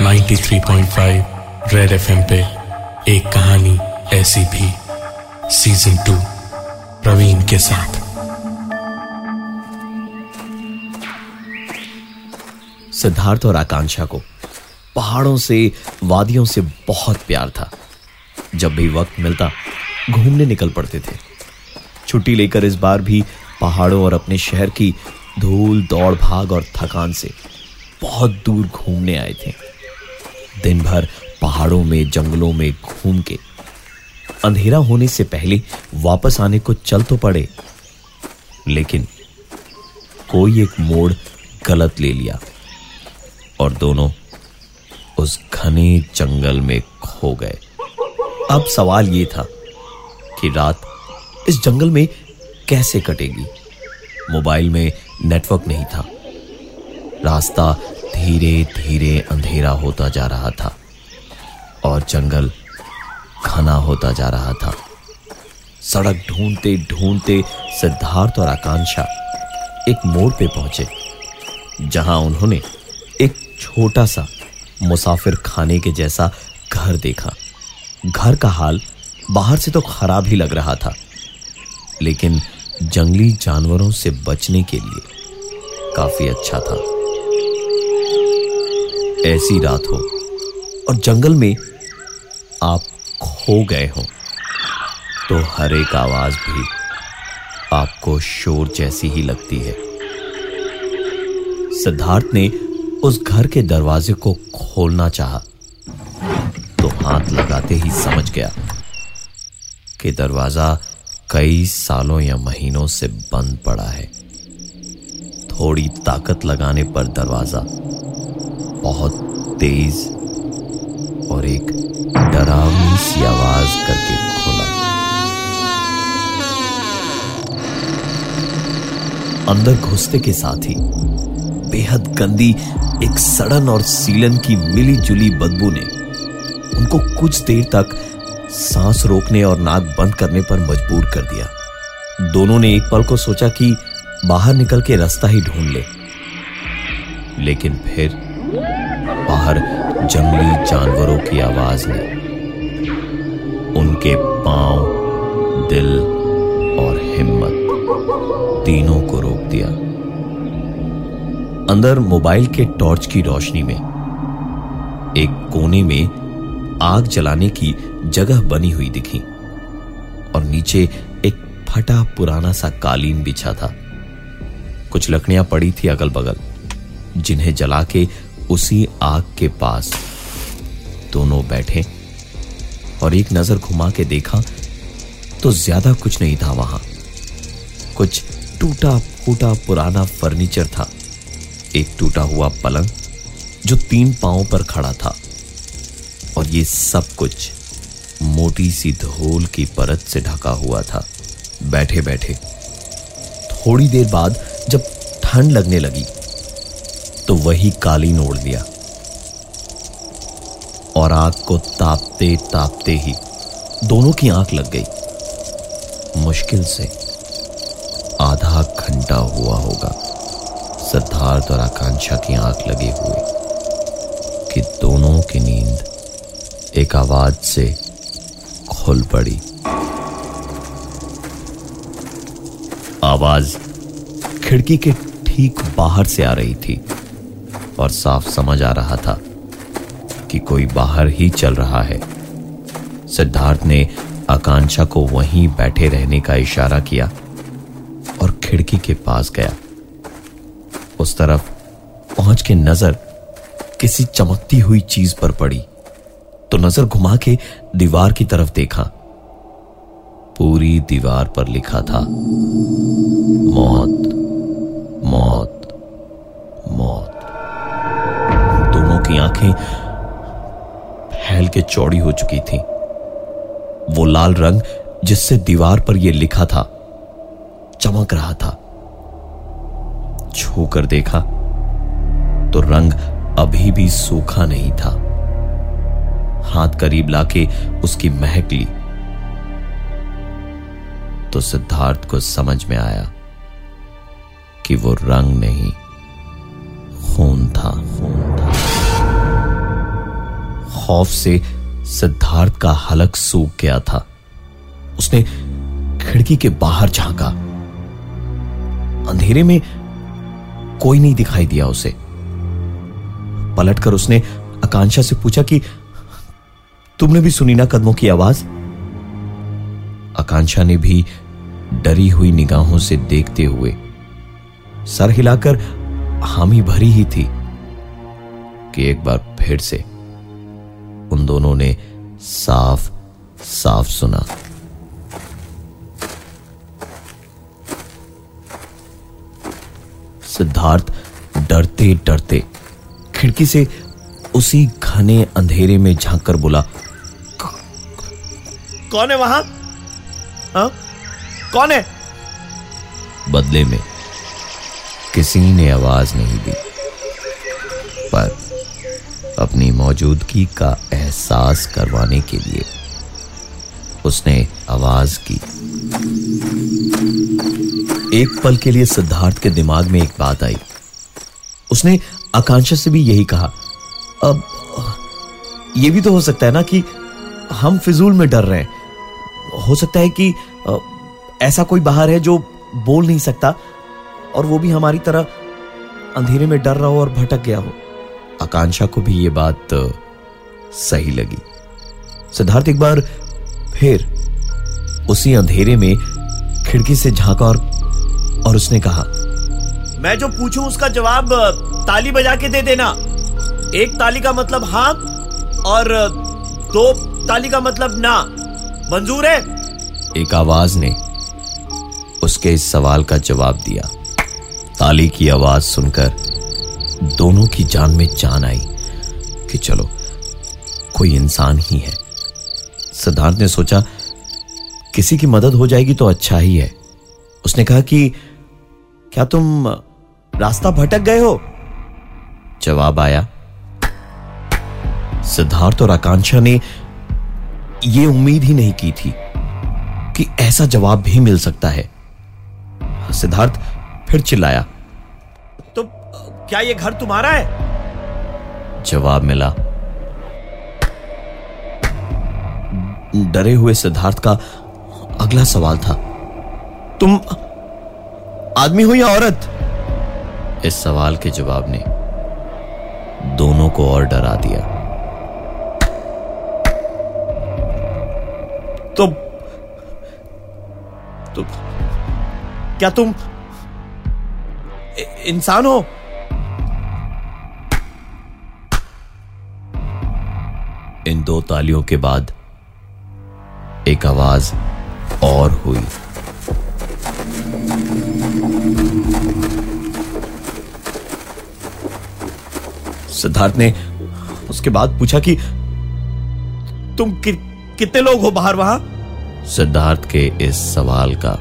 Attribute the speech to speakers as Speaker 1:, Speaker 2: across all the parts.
Speaker 1: 93.5 red FM पे एक कहानी ऐसी भी। सीज़न टू प्रवीण के साथ।
Speaker 2: सिद्धार्थ और आकांक्षा को पहाड़ों से, वादियों से बहुत प्यार था। जब भी वक्त मिलता, घूमने निकल पड़ते थे। छुट्टी लेकर इस बार भी पहाड़ों और अपने शहर की धूल, दौड़, भाग और थकान से बहुत दूर घूमने आए थे। दिन भर पहाड़ों में, जंगलों में घूम के। अंधेरा होने से पहले वापस आने को चल तो पड़े। लेकिन कोई एक मोड़ गलत ले लिया और दोनों उस घने जंगल में खो गए। अब सवाल यह था कि रात इस जंगल में कैसे कटेगी? मोबाइल में नेटवर्क नहीं था। रास्ता धीरे धीरे अंधेरा होता जा रहा था और जंगल घना होता जा रहा था। सड़क ढूंढते ढूंढते सिद्धार्थ और आकांक्षा एक मोड़ पे पहुँचे, जहाँ उन्होंने एक छोटा सा मुसाफिर खाने के जैसा घर देखा। घर का हाल बाहर से तो खराब ही लग रहा था, लेकिन जंगली जानवरों से बचने के लिए काफ़ी अच्छा था। ऐसी रात हो और जंगल में आप खो गए हो तो हर एक आवाज़ भी आपको शोर जैसी ही लगती है। सिद्धार्थ ने उस घर के दरवाजे को खोलना चाहा तो हाथ लगाते ही समझ गया कि दरवाज़ा कई सालों या महीनों से बंद पड़ा है। थोड़ी ताकत लगाने पर दरवाज़ा बहुत तेज और एक डरावनी सी आवाज़ करके खोला। अंदर घुसते के साथ ही बेहद गंदी, एक सड़न और सीलन की मिली जुली बदबू ने उनको कुछ देर तक सांस रोकने और नाक बंद करने पर मजबूर कर दिया। दोनों ने एक पल को सोचा कि बाहर निकल के रास्ता ही ढूंढ ले। लेकिन फिर बाहर जंगली जानवरों की आवाज़ ने उनके पाँव, दिल और हिम्मत तीनों को रोक दिया। अंदर मोबाइल के टॉर्च की रोशनी में, एक कोने में आग जलाने की जगह बनी हुई दिखी और नीचे एक फटा पुराना सा कालीन बिछा था। कुछ लकड़ियाँ पड़ी थी अगल बगल जिन्हें जला के उसी आग के पास दोनों बैठे और एक नज़र घुमा के देखा तो ज़्यादा कुछ नहीं था वहाँ। कुछ टूटा फूटा पुराना फर्नीचर था। एक टूटा हुआ पलंग जो तीन पाँव पर खड़ा था। और ये सब कुछ मोटी सी धोल की परत से ढका हुआ था। बैठे बैठे थोड़ी देर बाद जब ठंड लगने लगी तो वही कालीन ओढ़ लिया और आग को तापते तापते ही दोनों की आँख लग गई। मुश्किल से आधा घंटा हुआ होगा। सिद्धार्थ और आकांक्षा की आँख लगे हुए कि दोनों की नींद एक आवाज़ से खुल पड़ी। आवाज़ खिड़की के ठीक बाहर से आ रही थी। और साफ़ समझ आ रहा था कि कोई बाहर ही चल रहा है। सिद्धार्थ ने आकांक्षा को वहीं बैठे रहने का इशारा किया और खिड़की के पास गया। उस तरफ़ पहुँच के नज़र किसी चमकती हुई चीज़ पर पड़ी तो नज़र घुमा के दीवार की तरफ़ देखा। पूरी दीवार पर लिखा था, मौत मौत मौत। दोनों की आँखें फैल के चौड़ी हो चुकी थी। वो लाल रंग जिससे दीवार पर यह लिखा था, चमक रहा था। छू कर देखा तो रंग अभी भी सूखा नहीं था। हाथ करीब लाके उसकी महक ली तो सिद्धार्थ को समझ में आया कि वो रंग नहीं, खून था, खून खौफ से सिद्धार्थ का हलक सूख गया था। उसने खिड़की के बाहर झांका। अंधेरे में कोई नहीं दिखाई दिया उसे। पलटकर उसने आकांक्षा से पूछा कि, तुमने भी सुनी ना कदमों की आवाज़? आकांक्षा ने भी डरी हुई निगाहों से देखते हुए सर हिलाकर हामी भरी ही थी कि एक बार फिर से उन दोनों ने साफ़ साफ़ सुना। सिद्धार्थ डरते डरते खिड़की से उसी घने अंधेरे में झाँक कर बोला
Speaker 3: कौन है वहाँ? हा? कौन है?
Speaker 2: बदले में किसी ने आवाज़ नहीं दी, पर अपनी मौजूदगी का एहसास करवाने के लिए उसने आवाज़ की। एक पल के लिए सिद्धार्थ के दिमाग में एक बात आई। उसने आकांक्षा से भी यही कहा, अब यह भी तो हो सकता है ना कि हम फिजूल में डर रहे हैं। हो सकता है कि ऐसा कोई बाहर है जो बोल नहीं सकता और वो भी हमारी तरह अंधेरे में डर रहा हो और भटक गया हो। आकांक्षा को भी ये बात सही लगी। सिद्धार्थ एक बार फिर उसी अंधेरे में खिड़की से झांका और और उसने कहा
Speaker 3: मैं जो पूछूँ उसका जवाब ताली बजा के दे देना। एक ताली का मतलब हाँ और दो ताली का मतलब ना। मंजूर है?
Speaker 2: एक आवाज़ ने उसके इस सवाल का जवाब दिया। ताली की आवाज़ सुनकर दोनों की जान में जान आई कि चलो, कोई इंसान ही है। सिद्धार्थ ने सोचा, किसी की मदद हो जाएगी तो अच्छा ही है। उसने कहा कि, क्या तुम रास्ता भटक गए हो? जवाब आया। सिद्धार्थ और आकांक्षा ने यह उम्मीद ही नहीं की थी कि ऐसा जवाब भी मिल सकता है। सिद्धार्थ फिर चिल्लाया।
Speaker 3: क्या यह घर तुम्हारा है?
Speaker 2: जवाब मिला। डरे हुए सिद्धार्थ का अगला सवाल था तुम आदमी हो या औरत? इस सवाल के जवाब ने दोनों को और डरा दिया।
Speaker 3: तो तो क्या तुम इंसान हो?
Speaker 2: तालियों के बाद एक आवाज़ और हुई। सिद्धार्थ ने उसके बाद पूछा कि
Speaker 3: तुम कि, कितने लोग हो बाहर वहाँ?
Speaker 2: सिद्धार्थ के इस सवाल का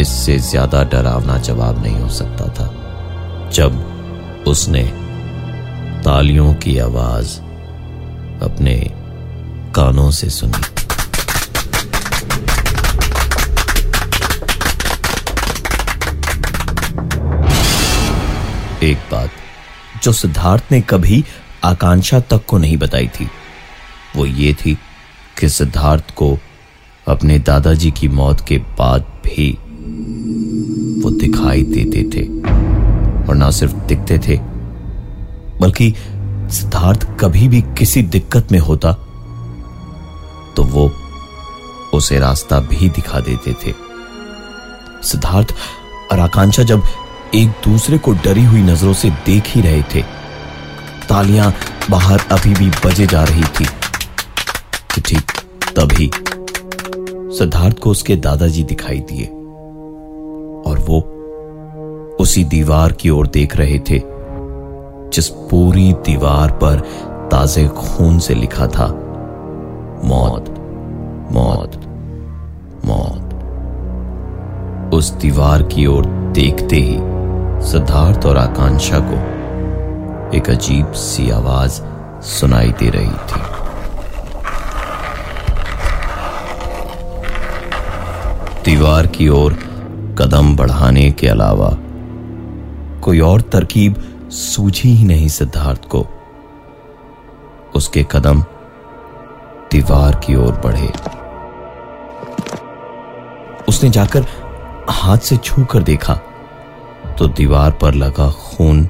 Speaker 2: इससे ज़्यादा डरावना जवाब नहीं हो सकता था जब उसने तालियों की आवाज़ अपने कानों से सुनी। एक बात जो सिद्धार्थ ने कभी आकांक्षा तक को नहीं बताई थी, वो ये थी कि सिद्धार्थ को अपने दादाजी की मौत के बाद भी वो दिखाई देते थे, और ना सिर्फ़ दिखते थे, बल्कि सिद्धार्थ कभी भी किसी दिक्कत में होता तो वो उसे रास्ता भी दिखा देते थे। सिद्धार्थ और आकांक्षा जब एक दूसरे को डरी हुई नज़रों से देख ही रहे थे, तालियाँ बाहर अभी भी बजे जा रही थी। कि ठीक तभी सिद्धार्थ को उसके दादाजी दिखाई दिए और वो उसी दीवार की ओर देख रहे थे। जिस पूरी दीवार पर ताजे खून से लिखा था, मौत मौत मौत। उस दीवार की ओर देखते ही सिद्धार्थ और आकांक्षा को एक अजीब सी आवाज़ सुनाई दे रही थी। दीवार की ओर कदम बढ़ाने के अलावा कोई और तरकीब सूझी ही नहीं सिद्धार्थ को। उसके कदम दीवार की ओर बढ़े। उसने जाकर हाथ से छू कर देखा तो दीवार पर लगा खून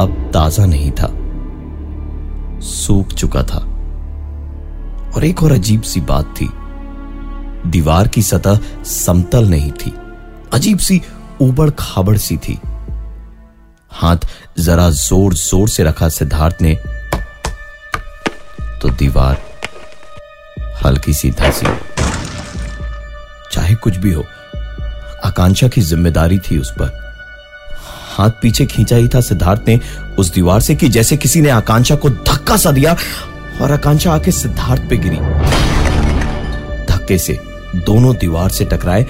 Speaker 2: अब ताज़ा नहीं था। सूख चुका था। और एक और अजीब सी बात थी। दीवार की सतह समतल नहीं थी। अजीब सी उबड़ खाबड़ सी थी। हाथ जरा ज़ोर ज़ोर से रखा सिद्धार्थ ने। तो दीवार हल्की सी धसी। चाहे कुछ भी हो, आकांक्षा की ज़िम्मेदारी थी उस पर। हाथ पीछे खींचा ही था सिद्धार्थ ने, उस दीवार से कि जैसे किसी ने आकांक्षा को धक्का सा दिया और आकांक्षा आके सिद्धार्थ पे गिरी। धक्के से दोनों दीवार से टकराए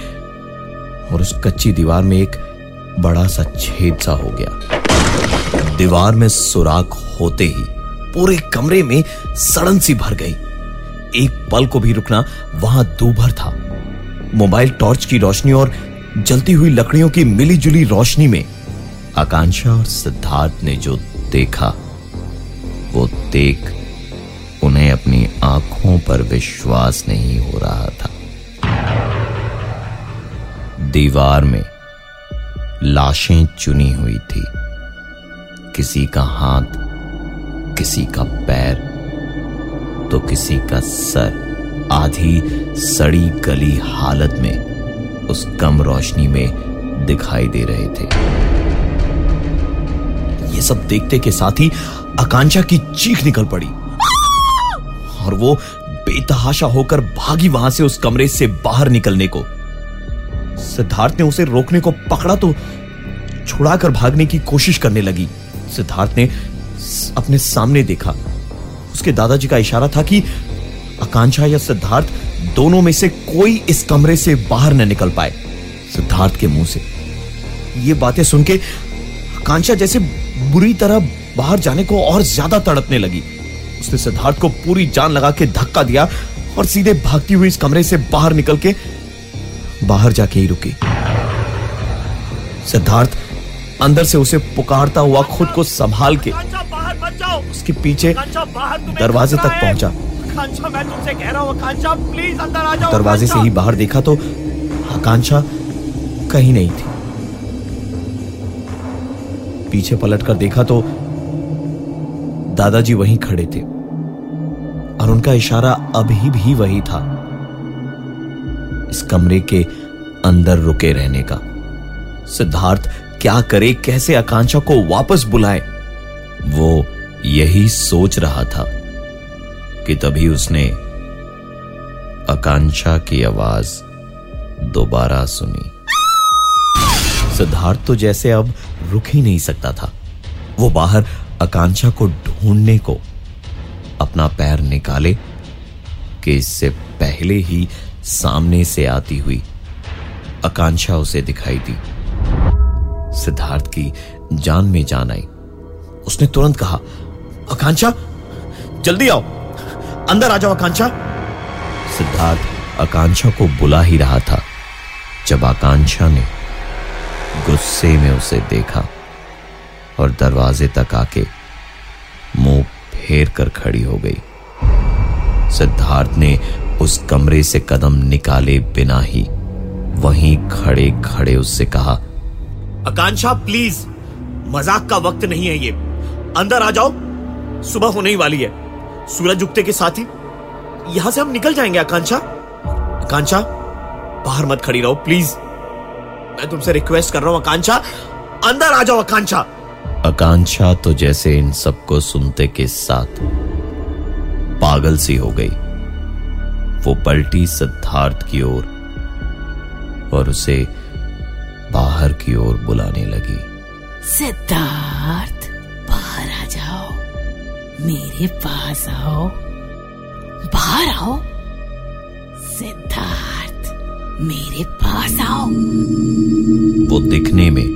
Speaker 2: और उस कच्ची दीवार में एक बड़ा सा छेद सा हो गया। दीवार में सुराख होते ही पूरे कमरे में सड़न सी भर गई। एक पल को भी रुकना वहाँ दूभर था। मोबाइल टॉर्च की रोशनी और जलती हुई लकड़ियों की मिली जुली रोशनी में आकांक्षा और सिद्धार्थ ने जो देखा, वो देख उन्हें अपनी आँखों पर विश्वास नहीं हो रहा था। दीवार में लाशें चुनी हुई थी। किसी का हाथ, किसी का पैर तो किसी का सर आधी सड़ी गली हालत में उस कम रोशनी में दिखाई दे रहे थे। ये सब देखते के साथ ही आकांक्षा की चीख निकल पड़ी। और वो बेतहाशा होकर भागी वहाँ से उस कमरे से बाहर निकलने को सिद्धार्थ ने उसे रोकने को पकड़ा तो छुड़ाकर भागने की कोशिश करने लगी। सिद्धार्थ ने अपने सामने देखा। उसके दादाजी का इशारा था कि आकांक्षा या सिद्धार्थ दोनों में से कोई इस कमरे से बाहर न निकल पाए। सिद्धार्थ के मुँह से ये बातें सुन के आकांक्षा जैसे बुरी तरह बाहर जाने को और ज़्यादा तड़पने लगी। उसने सिद्धार्थ को पूरी जान लगा के धक्का दिया और सीधे भागती हुई इस कमरे से बाहर निकल के बाहर जाके ही रुकी। सिद्धार्थ अंदर से उसे पुकारता हुआ खुद को संभाल के
Speaker 3: बाहर
Speaker 2: उसके पीछे दरवाजे तक पहुँचा।
Speaker 3: आकांक्षा मैं तुमसे कह रहा हूँ आकांक्षा प्लीज़ अंदर आ जाओ
Speaker 2: दरवाजे से ही बाहर देखा तो आकांक्षा कहीं नहीं थी। पीछे पलट कर देखा तो दादाजी वहीं खड़े थे और उनका इशारा अभी भी वही था। इस कमरे के अंदर रुके रहने का। सिद्धार्थ, क्या करे, कैसे आकांक्षा को वापस बुलाए? वो यही सोच रहा था कि तभी उसने आकांक्षा की आवाज़ दोबारा सुनी। सिद्धार्थ तो जैसे अब रुक ही नहीं सकता था। वो बाहर आकांक्षा को ढूँढने को अपना पैर निकाले कि इससे पहले ही सामने से आती हुई आकांक्षा उसे दिखाई दी। सिद्धार्थ की जान में जान आई। उसने तुरंत कहा, आकांक्षा, जल्दी आओ। अंदर आ जाओ, आकांक्षा. सिद्धार्थ आकांक्षा को बुला ही रहा था। जब आकांक्षा ने गुस्से में उसे देखा और दरवाजे तक आके मुँह फेर कर खड़ी हो गई, सिद्धार्थ ने उस कमरे से कदम निकाले बिना ही वहीं खड़े खड़े उससे कहा
Speaker 3: आकांक्षा प्लीज़ मज़ाक का वक्त नहीं है ये। अंदर आ जाओ। सुबह होने ही वाली है। सूरज उगते के साथ ही यहाँ से हम निकल जाएँगे आकांक्षा। आकांक्षा बाहर मत खड़ी रहो प्लीज़ मैं तुमसे रिक्वेस्ट कर रहा हूँ आकांक्षा। अंदर आ जाओ आकांक्षा।
Speaker 2: आकांक्षा तो जैसे इन सबको सुनते के साथ पागल सी हो गई। वो पलटी सिद्धार्थ की ओर और उसे बाहर की ओर बुलाने लगी।
Speaker 4: सिद्धार्थ बाहर आ जाओ। मेरे पास आओ। बाहर आओ। सिद्धार्थ मेरे पास आओ।
Speaker 2: वो दिखने में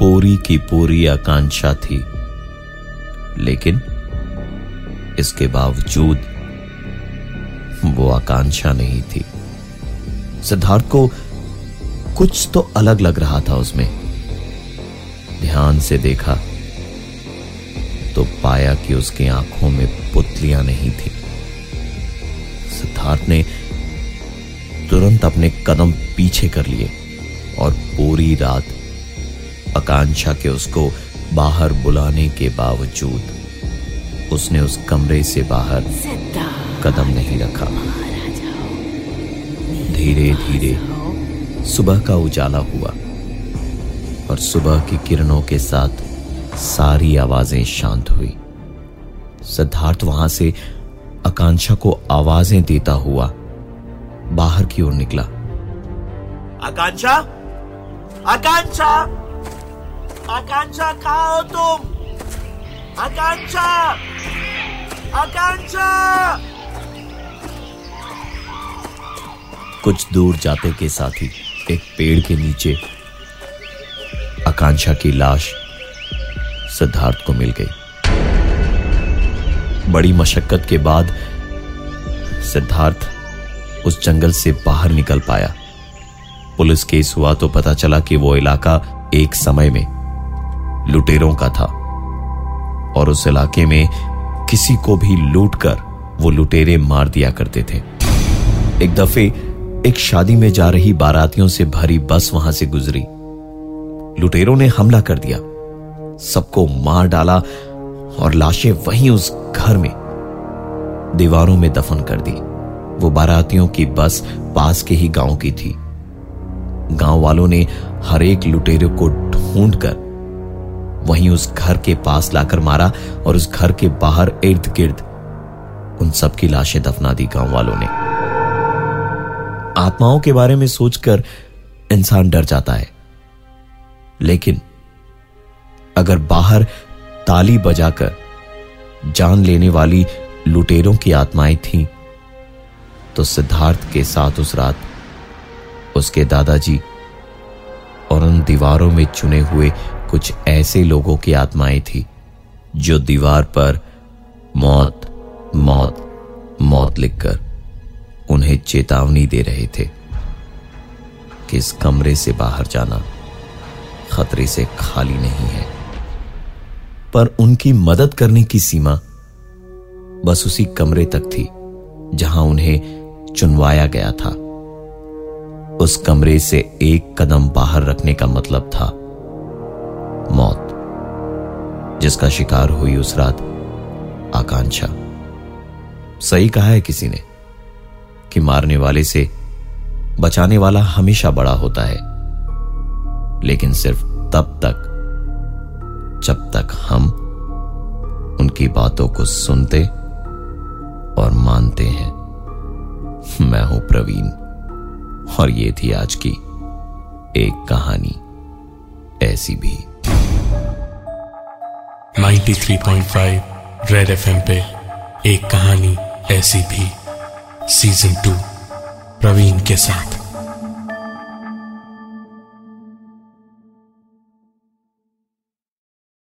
Speaker 2: पूरी की पूरी आकांक्षा थी लेकिन इसके बावजूद वो आकांक्षा नहीं थी। सिद्धार्थ को कुछ तो अलग लग रहा था उसमें। ध्यान से देखा तो पाया कि उसकी आँखों में पुतलियाँ नहीं थी। सिद्धार्थ ने तुरंत अपने कदम पीछे कर लिए और पूरी रात आकांक्षा के उसको बाहर बुलाने के बावजूद उसने उस कमरे से बाहर
Speaker 4: सिद्धार्थ।
Speaker 2: कदम नहीं रखा। धीरे धीरे सुबह का उजाला हुआ और सुबह की किरणों के साथ सारी आवाज़ें शांत हुई। सिद्धार्थ वहाँ से आकांक्षा को आवाज़ें देता हुआ बाहर की ओर निकला।
Speaker 3: आकांक्षा? आकांक्षा! आकांक्षा, कहा हो तुम? आकांक्षा! आकांक्षा!
Speaker 2: कुछ दूर जाते के साथ ही एक पेड़ के नीचे आकांक्षा की लाश सिद्धार्थ को मिल गई। बड़ी मशक्कत के बाद सिद्धार्थ उस जंगल से बाहर निकल पाया। पुलिस केस हुआ तो पता चला कि वो इलाका एक समय में लुटेरों का था और उस इलाके में किसी को भी लूट कर वो लुटेरे मार दिया करते थे। एक दफे एक शादी में जा रही बारातियों से भरी बस वहाँ से गुजरी। लुटेरों ने हमला कर दिया। सबको मार डाला और लाशें वहीं उस घर में, दीवारों में दफन कर दी। वो बारातियों की बस पास के ही गाँव की थी। गाँव वालों ने हर एक लुटेरे को ढूंढकर वहीं उस घर के पास लाकर मारा और उस घर के बाहर इर्द गिर्द उन सबकी लाशें दफना दी गाँव वालों ने। आत्माओं के बारे में सोचकर इंसान डर जाता है। लेकिन अगर बाहर ताली बजाकर जान लेने वाली लुटेरों की आत्माएँ थीं तो सिद्धार्थ के साथ उस रात उसके दादाजी और उन दीवारों में चुने हुए कुछ ऐसे लोगों की आत्माएँ थी, जो दीवार पर मौत मौत मौत लिखकर उन्हें चेतावनी दे रहे थे कि इस कमरे से बाहर जाना खतरे से खाली नहीं है। पर उनकी मदद करने की सीमा बस उसी कमरे तक थी, जहाँ उन्हें चुनवाया गया था। उस कमरे से एक कदम बाहर रखने का मतलब था मौत, जिसका शिकार हुई उस रात आकांक्षा। सही कहा है किसी ने? कि मारने वाले से बचाने वाला हमेशा बड़ा होता है। लेकिन सिर्फ़ तब तक, जब तक हम उनकी बातों को सुनते और मानते हैं, मैं हूँ प्रवीण, और ये थी आज की एक कहानी ऐसी भी।
Speaker 1: 93.5 रेड एफएम पे एक कहानी ऐसी भी। सीज़न टू प्रवीण के साथ।